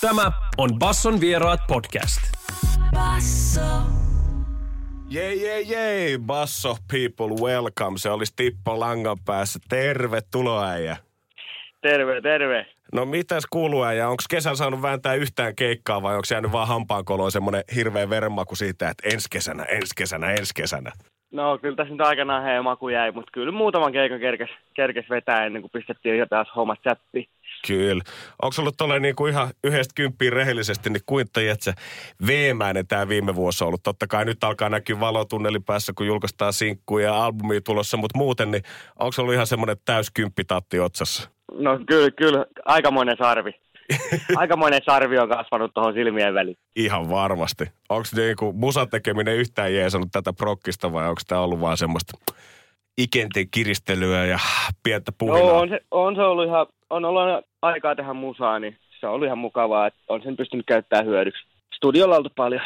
Tämä on Basson vieraat podcast. Basso. Jee, jee, jee, Basso people, welcome. Se olisi Tippo Langan päässä. Tervetuloa äijä. Terve, terve. No mitäs kuuluu äijä? Onko kesän saanut vääntää yhtään keikkaa vai onko jäänyt vaan hampaankoloon semmoinen hirveä verenmaku siitä, että ensi kesänä, ensi kesänä, ensi kesänä? No kyllä tässä nyt aikanaan hei maku jäi, mutta kyllä muutaman keikan kerkes, kerkes vetää ennen kuin pistettiin ihan taas hommat säppiin. Kyllä. Onko ollut tolleen niinku ihan yhdestä kymppiin rehellisesti, niin kuinka että veemäinen tämä viime vuosi on ollut? Totta kai nyt alkaa näkyä valotunnelin päässä, kun julkaistaan sinkkuja ja albumia tulossa, mutta muuten, niin onko ollut ihan semmoinen täys kymppitatti otsassa? No kyllä, kyllä, aikamoinen sarvi. aikamoinen sarvi on kasvanut tuohon silmien väliin. Ihan varmasti. Onko niinku musan tekeminen yhtään jeesannut tätä prokkista vai onko tämä ollut vaan semmoista ikenteen kiristelyä ja pientä puhinaa? No on se, on se ollut ihan, on ollut aikaa tehdä musaa, niin se on ollut ihan mukavaa, että on sen pystynyt käyttämään hyödyksi. Studiolla on oltu paljon.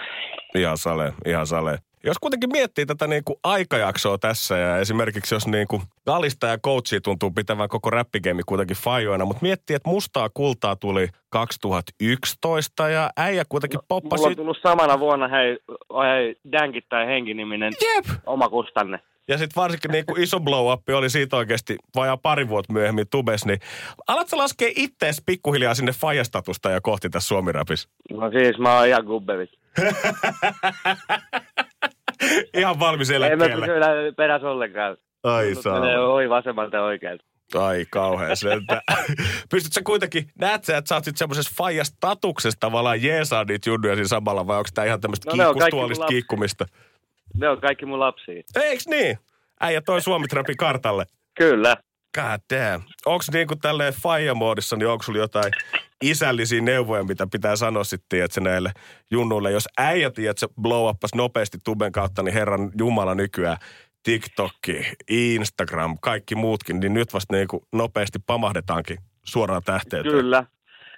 Ihan sale, ihan sale. Jos kuitenkin miettii tätä niin kuin aikajaksoa tässä ja esimerkiksi jos niin kuin Galista ja coachi tuntuu pitävän koko räppigame kuitenkin fajoina, mutta miettii, että mustaa kultaa tuli 2011 ja äijä kuitenkin poppasi... Mulla on tullut samana vuonna, hei, hei Dankit tai Henki-niminen Jep. oma kustanne. Ja sitten varsinkin niin kuin iso blow up oli siitä oikeasti vajaa pari vuotta myöhemmin tubes, niin alatko laskea ittees pikkuhiljaa sinne fajastatusta ja kohti tässä suomirapissa? No siis mä oon ihan gubbevit. Ihan valmis Ei mä eläkkeelle. pysy perässä ollenkaan. Ai Menee saa. oi vasemmalta oikealta. Ai kauhean sentään. Pystytkö sä kuitenkin, näet sä, että sä oot sit semmoisessa faijastatuksessa tavallaan jeesaa niitä junnuja siinä samalla, vai onko tää ihan tämmöistä No kiikkustuolista kiikkumista? Ne on kaikki mun lapsia. Eiks niin? Äijä toi Suomi-trapin kartalle. Kyllä. God damn. Onks niinku tälleen faijamoodissa, niin onko sulla jotain isällisiä neuvoja, mitä pitää sanoa sitten, että näille junnuille. Jos äijä, tiedät, se blow uppas nopeasti tuben kautta, niin herran jumala nykyään TikTokki, Instagram, kaikki muutkin, niin nyt vasta niinku nopeasti pamahdetaankin suoraan tähteyteen. Kyllä.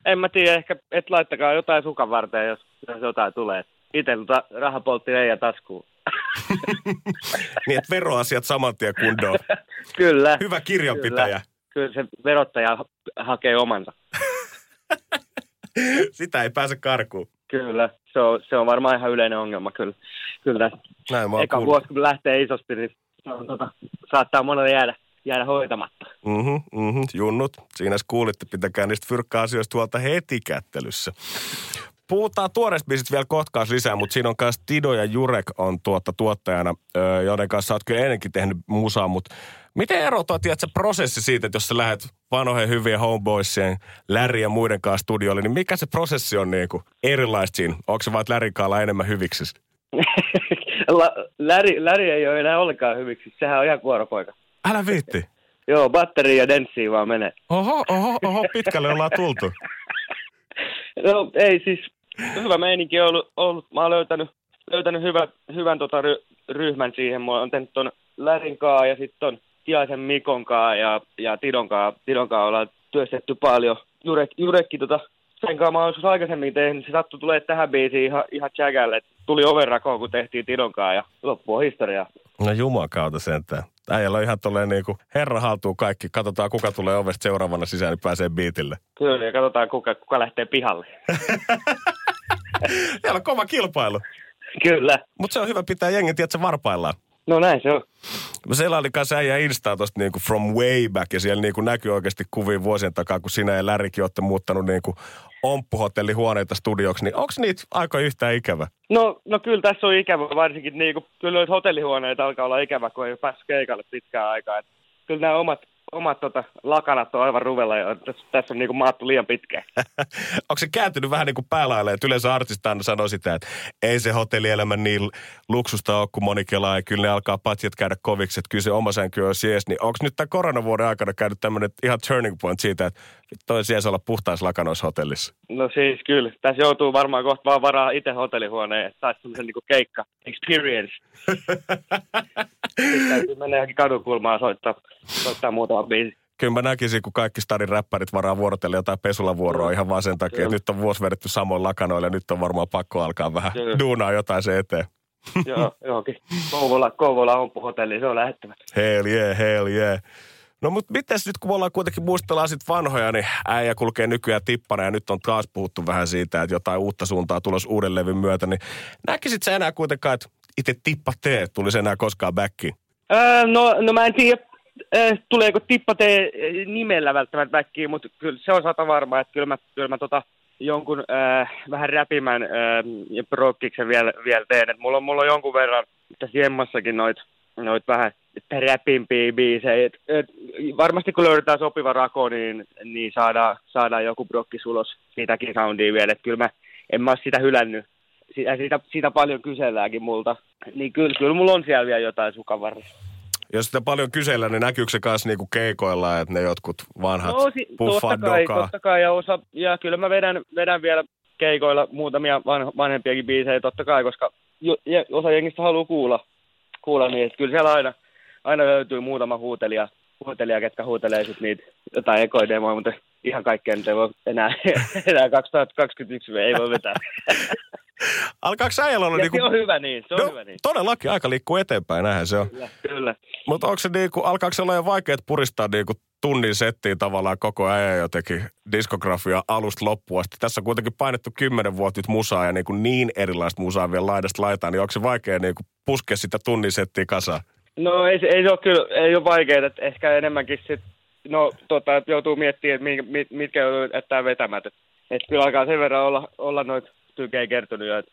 En mä tiedä, ehkä, et laittakaa jotain sukan varten, jos, jos jotain tulee. Itse tota raha poltti ja taskuun. Niin, että veroasiat saman tien kundoon. Kyllä. Hyvä kirjanpitäjä. Kyllä. Kyllä se verottaja ha- hakee omansa. Sitä ei pääse karkuun. Kyllä. Se on, se on varmaan ihan yleinen ongelma kyllä. Kyllä. Näin mä Eka kuullut. vuosi, kun lähtee isosti, niin se on, tota, saattaa monelle jäädä, jäädä hoitamatta. Mhm, mhm, junnut. Siinä kuulitte, pitäkää niistä fyrkka-asioista tuolta heti kättelyssä. Puhutaan tuoreista biisistä vielä kotkaas lisää, mutta siinä on myös Tido ja Jurek on tuotta tuottajana, joiden kanssa oot kyllä ennenkin tehnyt musaa, mutta miten erotaa, tiedätkö, prosessi siitä, että jos sä lähdet vanhojen hyvien homeboysien, Läri ja muiden kanssa studiolle, niin mikä se prosessi on niin kuin erilaista siinä? Onko se vaan, että enemmän hyviksi? Läri, Läri ei ole enää ollenkaan hyviksi. Sehän on ihan kuoropoika. Älä viitti. Joo, batteri ja denssiin vaan menee. Oho, oho, oho, pitkälle ollaan tultu. No ei siis, hyvä meininki on ollut, ollut. mä oon löytänyt, löytänyt hyvä, hyvän tota ry, ryhmän siihen. Mä oon tehnyt ton Lärin kaa ja sitten ton Tiaisen Mikon kaa ja, ja Tidon kaa, Tidon kaa ollaan työstetty paljon. Jurek, Jurekki tota, sen kanssa mä oon joskus aikaisemmin tehnyt, se sattui tulee tähän biisiin ihan, ihan jägälle. Tuli overrakoon, kun tehtiin Tidon kaa ja loppu on historiaa. No juman kautta sentään. Äijällä on ihan tolleen niinku, herra haltuu kaikki. Katsotaan kuka tulee ovesta seuraavana sisään, niin pääsee biitille. Kyllä, ja katsotaan kuka, kuka lähtee pihalle. Siellä on kova kilpailu. Kyllä. Mutta se on hyvä pitää jengi, tiedätkö, varpaillaan. No näin se on. Mä selailin kanssa äijä Instaa tosta niinku from way back ja siellä niinku näkyy oikeasti kuvia vuosien takaa, kun sinä ja Lärikin olette muuttanut niinku omppuhotellihuoneita studioksi, niin onko niitä aika yhtään ikävä? No, no kyllä tässä on ikävä, varsinkin niin kuin, kyllä hotellihuoneita alkaa olla ikävä, kun ei ole päässyt keikalle pitkään aikaa. Et kyllä nämä omat, omat tota, lakanat on aivan ruvella ja tässä, tässä on niinku maattu liian pitkään. Onko se kääntynyt vähän niin kuin päälailleen, että yleensä artista aina sanoo sitä, että ei se hotellielämä niin luksusta ole kuin moni kelaa ja kyllä ne alkaa patjat käydä koviksi, että kyllä se oma sänky on sies. Niin onko nyt tämän koronavuoden aikana käynyt tämmöinen ihan turning point siitä, että toi sies olla puhtaissa lakanoissa hotellissa? No siis kyllä, tässä joutuu varmaan kohta vaan varaa itse hotellihuoneen, että saisi semmoisen niinku keikka experience. Sitten täytyy mennä johonkin kadunkulmaan soittaa, soittaa muutama biisi. Kyllä mä näkisin, kun kaikki stadin räppärit varaa vuorotella jotain pesulavuoroa ihan vaan sen takia, että nyt on vuosi vedetty samoin lakanoille ja nyt on varmaan pakko alkaa vähän Kyllä. duunaa jotain se eteen. Joo, johonkin Kouvola, Kouvola hotelli, se on lähettävä. Hell yeah, hell yeah. No mutta mitäs nyt kun me ollaan kuitenkin muistellaan sit vanhoja, niin äijä kulkee nykyään tippana ja nyt on taas puhuttu vähän siitä, että jotain uutta suuntaa tulos uuden levyn myötä, niin näkisit sä enää kuitenkaan, että itse tippa tee tulisi enää koskaan backiin? Öö, no, no mä en tiedä, tuleeko Tippa tee nimellä välttämättä väkkiin, mutta kyllä se on sata varmaa, että kyllä mä, kyllä mä tota, jonkun äh, vähän räpimän äh, prokkiksen vielä, vielä teen. Et mulla, on, mulla on jonkun verran tässä Jemmassakin noit, noit vähän räpimpiä biisejä. Et, et, varmasti kun löydetään sopiva rako, niin, niin saadaan, saadaan joku brokkis ulos siitäkin soundia vielä. Et kyllä mä en mä oo sitä hylännyt. Siitä, siitä, siitä paljon kyselläänkin multa. Niin kyllä, kyllä mulla on siellä vielä jotain sukavarressa. Jos sitä paljon kysellään, niin näkyykö se kanssa niinku keikoilla, että ne jotkut vanhat No, si- totta puffat kai, dokaa? totta kai, ja, osa, ja kyllä mä vedän, vedän vielä keikoilla muutamia van, vanhempiakin biisejä, totta kai, koska jo, ja osa jengistä haluaa kuulla, kuulla niin, että kyllä siellä aina, aina löytyy muutama huutelija, huutelija ketkä huutelee sitten niitä jotain ekoidemoja, mutta ihan kaikkea nyt ei voi enää, enää 2021 ei voi vetää. Alkaako äijällä olla ja niinku... se on hyvä niin, se on no, hyvä niin. todellakin aika liikkuu eteenpäin, näinhän se on. Kyllä, kyllä. Mutta onko se niinku, alkaako se olla jo vaikeet puristaa niinku tunnin settiin tavallaan koko ajan jotenkin diskografia alusta loppuun asti. Tässä on kuitenkin painettu kymmenen vuotta nyt musaa ja niinku niin erilaista musaa vielä laidasta laitaan, niin onko se vaikea niinku puskea sitä tunnin settiä kasaan? No ei, ei se ole kyllä, ei ole vaikeaa, että ehkä enemmänkin sit, no tota, joutuu miettimään, että mit, mit, mitkä joutuu jättää vetämät. Että et kyllä alkaa sen verran olla, olla noita tykejä kertynyt jo, että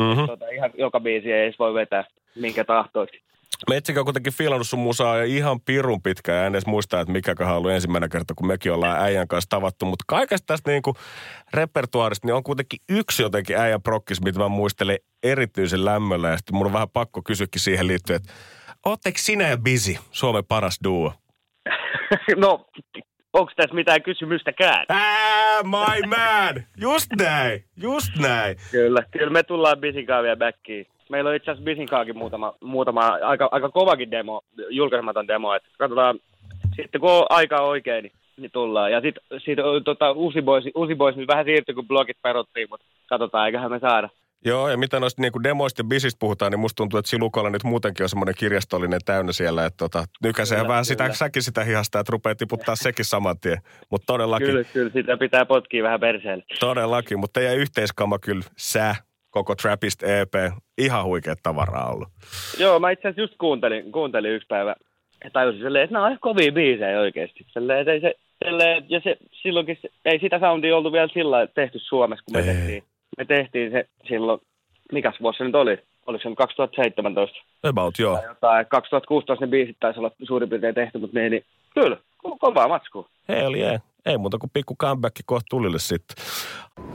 Mm-hmm. tota, ihan joka biisi ei edes voi vetää minkä tahtoiksi. Metsikö on kuitenkin fiilannut sun musaa ja ihan pirun pitkään. Ja en edes muista, että mikäköhän on ollut ensimmäinen kerta, kun mekin ollaan äijän kanssa tavattu. Mutta kaikesta tästä niinku repertuaarista, niin on kuitenkin yksi jotenkin äijän prokkis, mitä mä muistelen erityisen lämmöllä. Ja sitten mun on vähän pakko kysyäkin siihen liittyen, että ootteko sinä ja Busy Suomen paras duo? no, onko tässä mitään kysymystäkään? Ää, my man! Just näin, just näin. Kyllä, kyllä me tullaan Bisinkaan vielä backiin. Meillä on itse asiassa Bisinkaakin muutama, muutama aika, aika kovakin demo, julkaisematon demo. Et katsotaan, sitten kun on aika oikein, niin, niin tullaan. Ja sitten sit, tota, Uusi Boys, Uusi Boys nyt vähän siirtyi, kun blogit peruttiin, mutta katsotaan, eiköhän me saada. Joo, ja mitä noista niinku demoista ja bisistä puhutaan, niin musta tuntuu, että Silukolla nyt muutenkin on semmoinen kirjastollinen täynnä siellä, että tota, nykäisee Kyllä, vähän sitä, kyllä. säkin sitä hihasta, että rupeaa tiputtaa sekin saman tien. Mutta todellakin, Kyllä, kyllä, sitä pitää potkia vähän perseelle. todellakin, mutta teidän yhteiskama kyllä, sä, koko Trappist EP, ihan huikeat tavaraa ollut. Joo, mä itse asiassa just kuuntelin, kuuntelin yksi päivä. Ja tajusin silleen, että nämä on kovia biisejä oikeasti. Silleen, että ei se, silleen, ja se, silloinkin, se, ei sitä soundia oltu vielä sillä tehty Suomessa, kun me tehtiin, me tehtiin se silloin, mikäs vuosi se nyt oli? Oliko se nyt 2017? About, joo. Tai jotain, 2016 ne biisit taisi olla suurin piirtein tehty, mutta niin, niin kyllä, ko- kovaa matskua. Hell yeah. Ei muuta kuin pikku comeback kohta tulille sitten.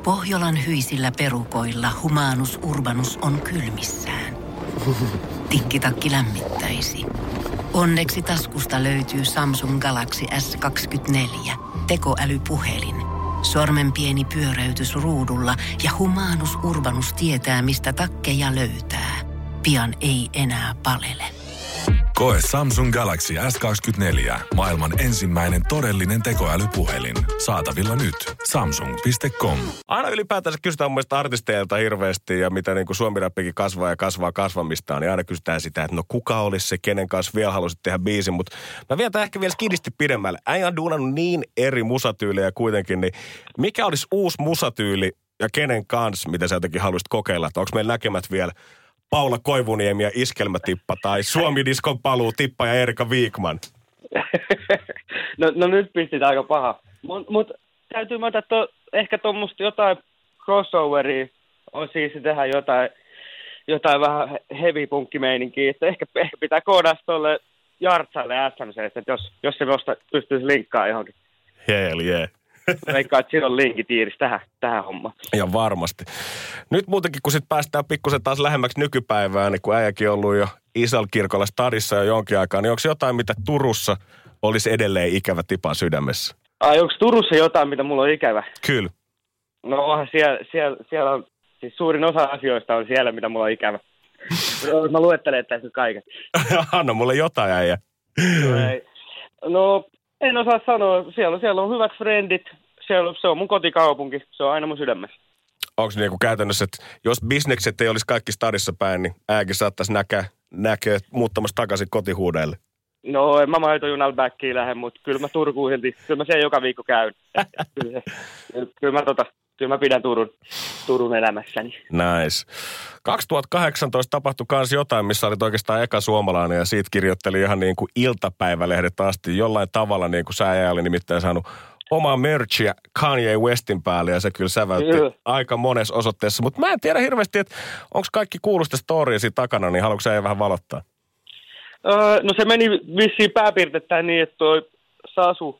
Pohjolan hyisillä perukoilla humanus urbanus on kylmissään. Tikkitakki lämmittäisi. Onneksi taskusta löytyy Samsung Galaxy S24. Tekoälypuhelin. Sormen pieni pyöräytys ruudulla ja humanus urbanus tietää, mistä takkeja löytää. Pian ei enää palele. Koe Samsung Galaxy S24. Maailman ensimmäinen todellinen tekoälypuhelin. Saatavilla nyt. Samsung.com. Aina ylipäätänsä kysytään mun mielestä artisteilta hirveästi ja mitä niin kuin suomirappikin kasvaa ja kasvaa kasvamistaan, niin aina kysytään sitä, että no kuka olisi se, kenen kanssa vielä haluaisit tehdä biisin, mutta mä vien ehkä vielä skidisti pidemmälle. Äijä on duunannut niin eri musatyylejä kuitenkin, niin mikä olisi uusi musatyyli ja kenen kanssa, mitä sä jotenkin haluaisit kokeilla? Onko meillä näkemät vielä Paula Koivuniemi ja Iskelmätippa tai Suomi-diskon paluu Tippa ja Erika Viikman? no, no, nyt pistit aika paha. Mutta mut, täytyy myöntää, että to, ehkä tuommoista jotain crossoveria on siis tehdä jotain, jotain vähän heavy punkkimeininkiä. Että ehkä, ehkä pitää koodata tolle Jartsalle SMC, että jos, jos se pystyisi linkkaamaan johonkin. Hell yeah. Veikkaan, että siinä on linkitiiris tähän, tähän hommaan. Ja varmasti. Nyt muutenkin, kun sitten päästään pikkusen taas lähemmäksi nykypäivää, niin kun äijäkin on ollut jo isolla kirkolla stadissa jo jonkin aikaa, niin onko jotain, mitä Turussa olisi edelleen ikävä tipa sydämessä? Ai, onko Turussa jotain, mitä mulla on ikävä? Kyllä. No onhan siellä, siellä, siellä on, siis suurin osa asioista on siellä, mitä mulla on ikävä. Mä luettelen tässä nyt kaiken. Anna mulle jotain äijä. No, no en osaa sanoa. Siellä, siellä on hyvät frendit. Siellä, se on mun kotikaupunki. Se on aina mun sydämessä. Onko niinku käytännössä, että jos bisnekset ei olisi kaikki stadissa päin, niin ääkin saattaisi näkää, näkee muuttamassa takaisin kotihuudeille? No en mä maitojunalla backiin lähde, mutta kyllä mä Turkuun silti, kyllä mä siellä joka viikko käyn. kyllä, se- kyllä, mä tota, kyllä mä pidän Turun, Turun elämässäni. Nice. 2018 tapahtui kans jotain, missä olit oikeastaan eka suomalainen ja siitä kirjoitteli ihan niin kuin iltapäivälehdet asti. Jollain tavalla niin kuin sä oli nimittäin saanut omaa merchia Kanye Westin päälle ja se kyllä säväytti Kyllä. aika monessa osoitteessa. Mutta mä en tiedä hirveästi, että onko kaikki kuullut sitä storia siinä takana, niin haluatko sä vähän valottaa? Öö, no se meni vissiin pääpiirteittäin niin, että toi Sasu,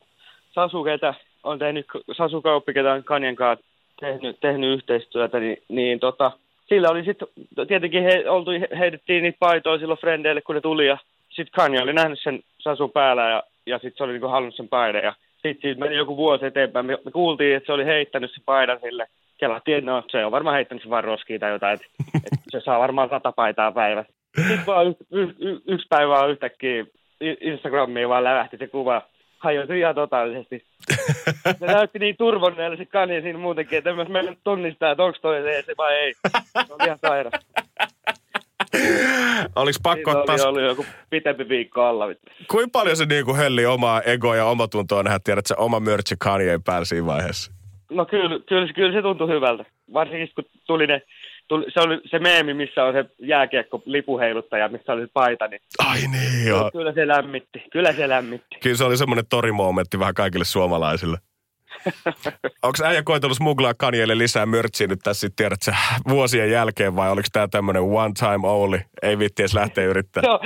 Sasu ketä on tehnyt, Sasu Kauppi, ketä on Kanjen kanssa tehnyt, tehnyt yhteistyötä, niin, niin tota, sillä oli sitten, tietenkin he, oltu, heitettiin niitä paitoja silloin frendeille, kun ne tuli, ja sitten Kanye oli nähnyt sen Sasun päällä, ja, ja sitten se oli niinku halunnut sen paidan, ja sitten siitä meni joku vuosi eteenpäin, me, me kuultiin, että se oli heittänyt sen paidan sille, kelattiin, no se on varmaan heittänyt sen vaan tai jotain, että, että se saa varmaan sata paitaa päivässä. Sitten vaan y- y- y- yksi päivä vaan yhtäkkiä Instagramiin vaan lävähti se kuva. Hajoitui ihan totaalisesti. Se näytti niin turvonneelle se kani siinä muutenkin, että en mä tunnistaa, että onko toi se vai ei. Se oli ihan sairas. Oliko pakko Siinä ottaa... oli ollut joku pitempi viikko alla. Kuinka paljon se niinku helli omaa egoa ja omatuntoa nähdä, tiedät, se oma merchi Kanye päällä siinä vaiheessa? No kyllä, kyllä, kyllä se tuntui hyvältä. Varsinkin kun tuli ne, tuli, se oli se meemi, missä on se jääkiekko lipuheiluttaja, missä oli se paita, niin Ai niin joo. kyllä se lämmitti. Kyllä se lämmitti. Kyllä se oli semmoinen torimomentti vähän kaikille suomalaisille. Onko äijä koitellut smuglaa Kanyeelle lisää mörtsiä nyt tässä sitten tiedät sä, vuosien jälkeen vai oliko tämä tämmöinen one time only? Ei vitti edes lähteä yrittää. No,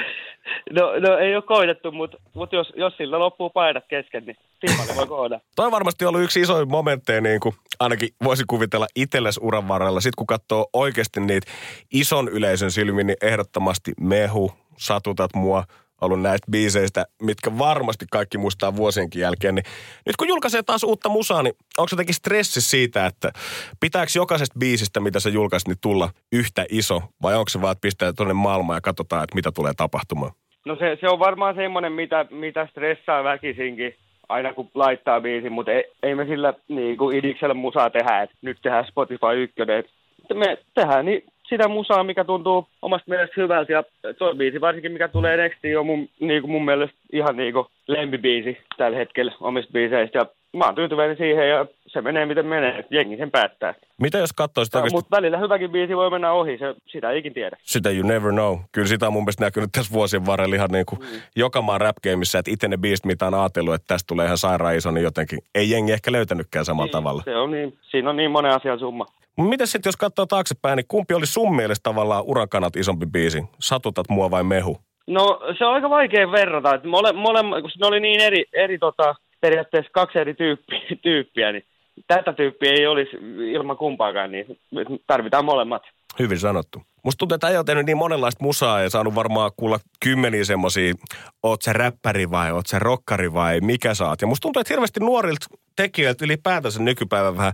no, no, ei ole koitettu, mutta mut jos, jos sillä loppuu paidat kesken, niin Timalle voi koodata. Toi varmasti ollut yksi isoin momentteja, niin kuin ainakin voisi kuvitella itsellesi uran varrella. Sitten kun katsoo oikeasti niitä ison yleisön silmin, niin ehdottomasti mehu, satutat mua, ollut näistä biiseistä, mitkä varmasti kaikki muistaa vuosienkin jälkeen. Niin nyt kun julkaisee taas uutta musaa, niin onko se jotenkin stressi siitä, että pitääkö jokaisesta biisistä, mitä sä julkaisit, niin tulla yhtä iso? Vai onko se vaan, että pistää tuonne maailmaan ja katsotaan, että mitä tulee tapahtumaan? No se, se on varmaan semmoinen, mitä, mitä stressaa väkisinkin aina kun laittaa biisin, mutta ei, ei me sillä niin kuin idiksellä musaa tehdä, että nyt tehdään Spotify 1. Että me tehdään niin sitä musaa, mikä tuntuu omasta mielestä hyvältä. Ja tuo biisi, varsinkin mikä tulee nextiin, on mun, niin kuin mun mielestä ihan niin kuin lempibiisi tällä hetkellä omista biiseistä. Ja mä oon tyytyväinen siihen ja se menee miten menee. Jengi sen päättää. Mitä jos katsoisit oikeasti Mutta välillä hyväkin biisi voi mennä ohi, se, sitä ei ikin tiedä. Sitä you never know. Kyllä sitä on mun mielestä näkynyt tässä vuosien varrella ihan niin kuin mm. joka maan rap että itse ne biisit, mitä on ajatellut, että tästä tulee ihan sairaan iso, niin jotenkin ei jengi ehkä löytänytkään samalla Niin, tavalla. Se on niin, siinä on niin monen asian summa. Miten sitten, jos katsoo taaksepäin, niin kumpi oli sun mielestä tavallaan uran kannalta isompi biisi? Satutat mua vai mehu? No se on aika vaikea verrata, että mole, mole, kun ne oli niin eri, eri tota, periaatteessa kaksi eri tyyppiä, tyyppiä, niin tätä tyyppiä ei olisi ilman kumpaakaan, niin tarvitaan molemmat. Hyvin sanottu. Musta tuntuu, että äijä on tehnyt niin monenlaista musaa ja saanut varmaan kuulla kymmeniä semmosia, oot sä räppäri vai oot sä rokkari vai mikä oot. Ja musta tuntuu, että hirveästi nuorilta tekijöiltä ylipäätänsä nykypäivän vähän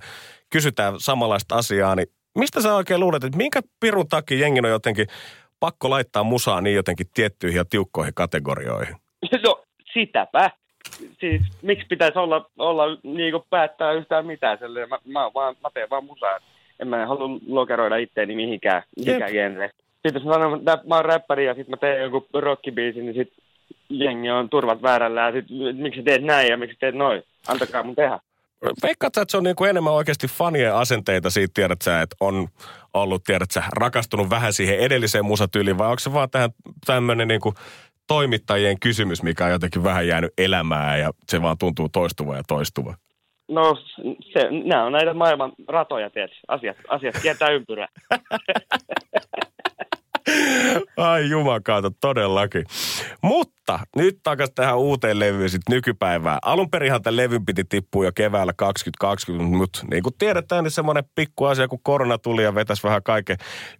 kysytään samanlaista asiaa, niin mistä sä oikein luulet, että minkä pirun takia jengin on jotenkin pakko laittaa musaa niin jotenkin tiettyihin ja tiukkoihin kategorioihin? No sitäpä. Siis miksi pitäisi olla, olla niin päättää yhtään mitään silleen. Mä, mä, vaan, mä teen vaan musaa. En mä halua lokeroida itteeni mihinkään, mihinkään genreen. Sitten jos mä sanon, että mä oon räppäri ja sitten mä teen joku rockibiisi, niin sit jengi on turvat väärällä ja sit miksi teet näin ja miksi teet noin. Antakaa mun tehdä. Veikkaat sä, että se on niin kuin enemmän oikeasti fanien asenteita siitä, tiedät sä, että on ollut, tiedät sä, rakastunut vähän siihen edelliseen musatyyliin, vai onko se vaan tähän tämmöinen niin kuin toimittajien kysymys, mikä on jotenkin vähän jäänyt elämään ja se vaan tuntuu toistuva ja toistuva? No, se, nämä on näitä maailman ratoja, tiedät. Asiat, asiat kiertää ympyrää. Ai jumakaata, todellakin. Mutta nyt takaisin tähän uuteen levyyn sit nykypäivään. Alun perinhan tämän levyn piti tippua jo keväällä 2020, mutta niin kuin tiedetään, niin semmoinen pikku asia, kun korona tuli ja vetäisi vähän kaiken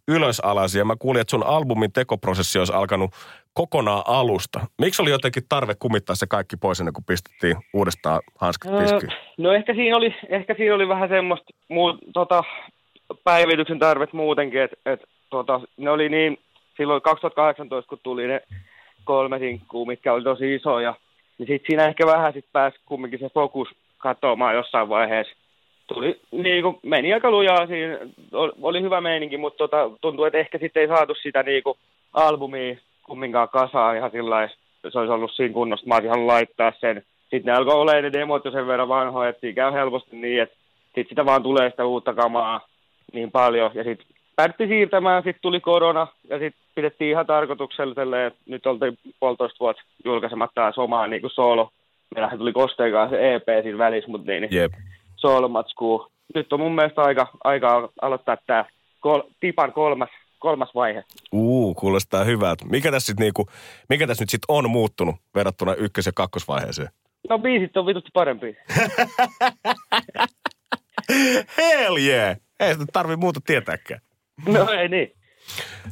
ylös alas. Ja mä kuulin, että sun albumin tekoprosessi olisi alkanut kokonaan alusta. Miksi oli jotenkin tarve kumittaa se kaikki pois ennen kuin pistettiin uudestaan hanskat tiskiin? No ehkä siinä oli, ehkä siinä oli vähän semmoista muu, tota, päivityksen tarvet muutenkin, että et, tota, ne oli niin, silloin 2018 kun tuli ne kolme sinkkuu, mitkä oli tosi isoja, niin sitten siinä ehkä vähän sit pääsi kumminkin se fokus katoamaan jossain vaiheessa. Tuli, niin kuin, meni aika lujaa siinä, oli hyvä meininki, mutta tota, tuntuu, että ehkä sitten ei saatu sitä niin kuin, albumia kumminkaan kasaan ihan sillä se olisi ollut siinä kunnossa, mä olisin halunnut laittaa sen. Sitten ne alkoi olemaan ne demot jo sen verran vanhoja, että käy helposti niin, että sitten sitä vaan tulee sitä uutta kamaa niin paljon. Ja sitten päätti siirtämään, sitten tuli korona ja sitten pidettiin ihan tarkoituksella, että nyt oltiin puolitoista vuotta julkaisematta taas omaa niin kuin solo. Meillähän tuli Kosteen kanssa se EP siinä välissä, mutta niin, niin Jep. solomatskuu. Nyt on mun mielestä aika, aika aloittaa tämä kol, Tipan kolmas, kolmas vaihe. Uu, kuulostaa hyvältä. Mikä tässä, sit niinku, mikä tässä nyt sitten on muuttunut verrattuna ykkös- ja kakkosvaiheeseen? No biisit on vitusti parempi. Hell yeah! Ei sitä tarvi muuta tietääkään. No ei niin.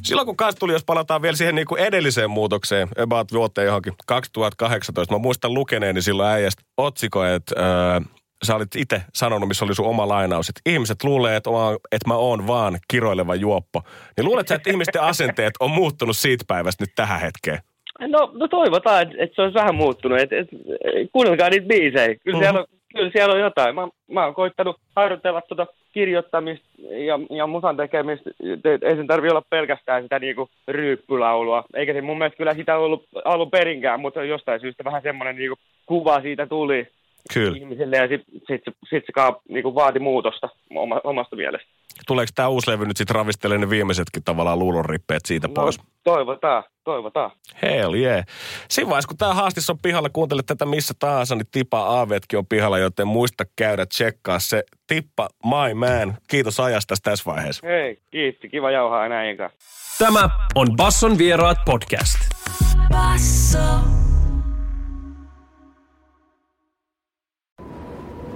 Silloin kun kanssa tuli, jos palataan vielä siihen niin kuin edelliseen muutokseen, about vuoteen johonkin 2018, mä muistan lukeneeni silloin äijästä otsikko, että öö, sä olit itse sanonut, missä oli sun oma lainaus, että ihmiset luulee, että, oma, että mä oon vaan kiroileva juoppo. Niin luulet sä, että ihmisten asenteet on muuttunut siitä päivästä nyt tähän hetkeen? No, no toivotaan, että, että se olisi vähän muuttunut. Et, et, kuunnelkaa niitä biisejä. Kyllä, mm-hmm. siellä, on, kyllä siellä on jotain. Mä, mä oon koittanut harjoitella tuota kirjoittamista ja, ja musan tekemistä. Ei sen tarvi olla pelkästään sitä niinku ryyppylaulua. Eikä se mun mielestä kyllä sitä ollut alun perinkään, mutta jostain syystä vähän semmoinen niinku kuva siitä tuli Kyllä. ihmiselle ja sitten sit, sit, sit se kaa, niinku vaati muutosta oma, omasta mielestä. Tuleeko tämä uusi levy nyt sitten ravistelemaan ne viimeisetkin tavallaan luulonrippeet siitä pois? No, toivotaan, toivotaan. Hell yeah. Siinä vaiheessa, kun tämä haastis on pihalla, kuuntelet tätä missä tahansa, niin Tipa Aavetkin on pihalla, joten muista käydä tsekkaa se. Tippa, my man, kiitos ajasta tässä vaiheessa. Hei, kiitti. Kiva jauhaa näin kanssa. Tämä on Basson vieraat podcast. Basso.